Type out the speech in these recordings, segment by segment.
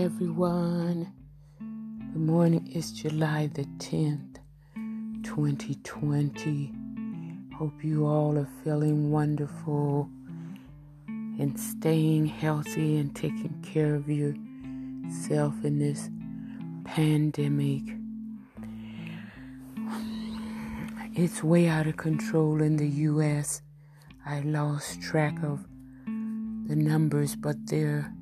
everyone. Good morning. It's July the 10th, 2020. Hope you all are feeling wonderful and staying healthy and taking care of yourself in this pandemic. It's way out of control in the U.S. I lost track of the numbers, but they're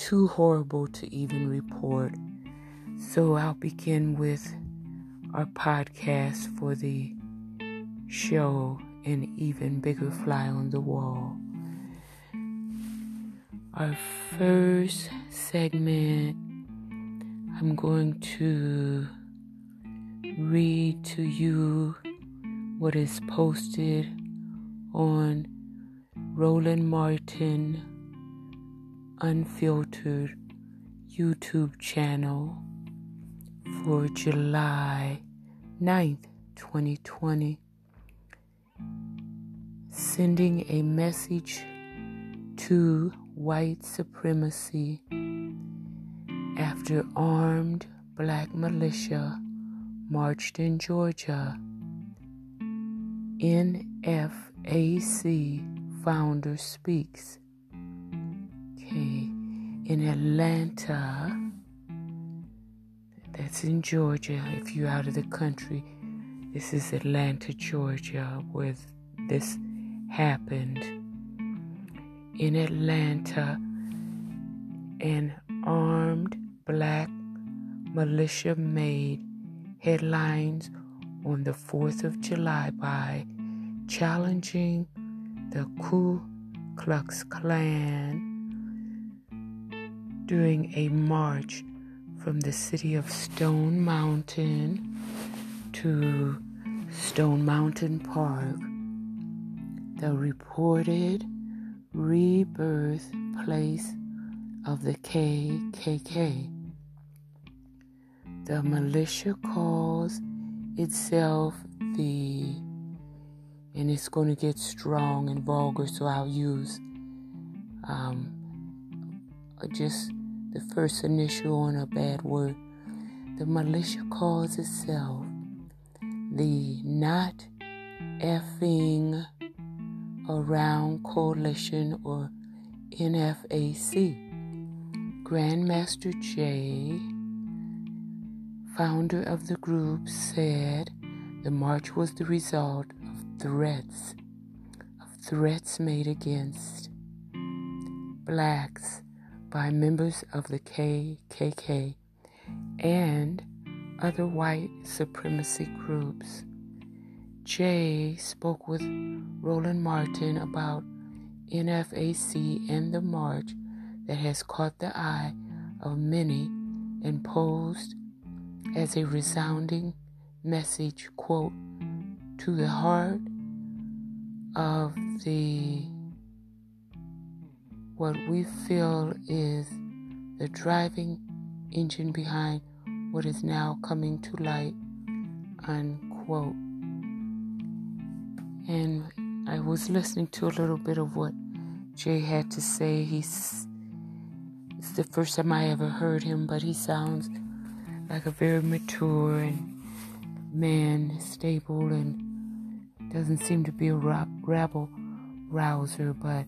too horrible to even report. So I'll begin with our podcast for the show An Even Bigger Fly on the Wall. Our first segment, I'm going to read to you what is posted on Roland Martin Unfiltered YouTube channel for July 9th, 2020. Sending a message to white supremacy after armed black militia marched in Georgia. NFAC founder speaks. In Atlanta, that's in Georgia. If you're out of the country, this is Atlanta, Georgia, where this happened. In Atlanta, an armed black militia made headlines on the 4th of July by challenging the Ku Klux Klan during a march from the city of Stone Mountain to Stone Mountain Park, the reported rebirth place of the KKK. The militia calls itself the, and it's going to get strong and vulgar, so I'll use um, just the first initial on a bad word. The militia calls itself the Not Effing Around Coalition or NFAC. Grandmaster Jay, founder of the group, said the march was the result of threats, of threats made against blacks by members of the KKK and other white supremacy groups. Jay spoke with Roland Martin about NFAC and the march that has caught the eye of many and posed as a resounding message, quote, to the heart of the what we feel is the driving engine behind what is now coming to light, unquote. And I was listening to a little bit of what Jay had to say. He's it's the first time I ever heard him, but he sounds like a very mature and man, stable, and doesn't seem to be a rabble rouser, but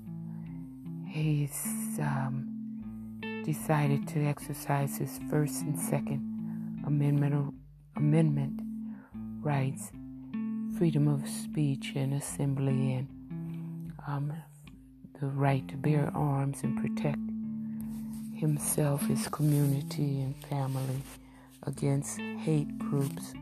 he's um, decided to exercise his First and Second Amendment Amendment rights, freedom of speech and assembly, and um, the right to bear arms and protect himself, his community, and family against hate groups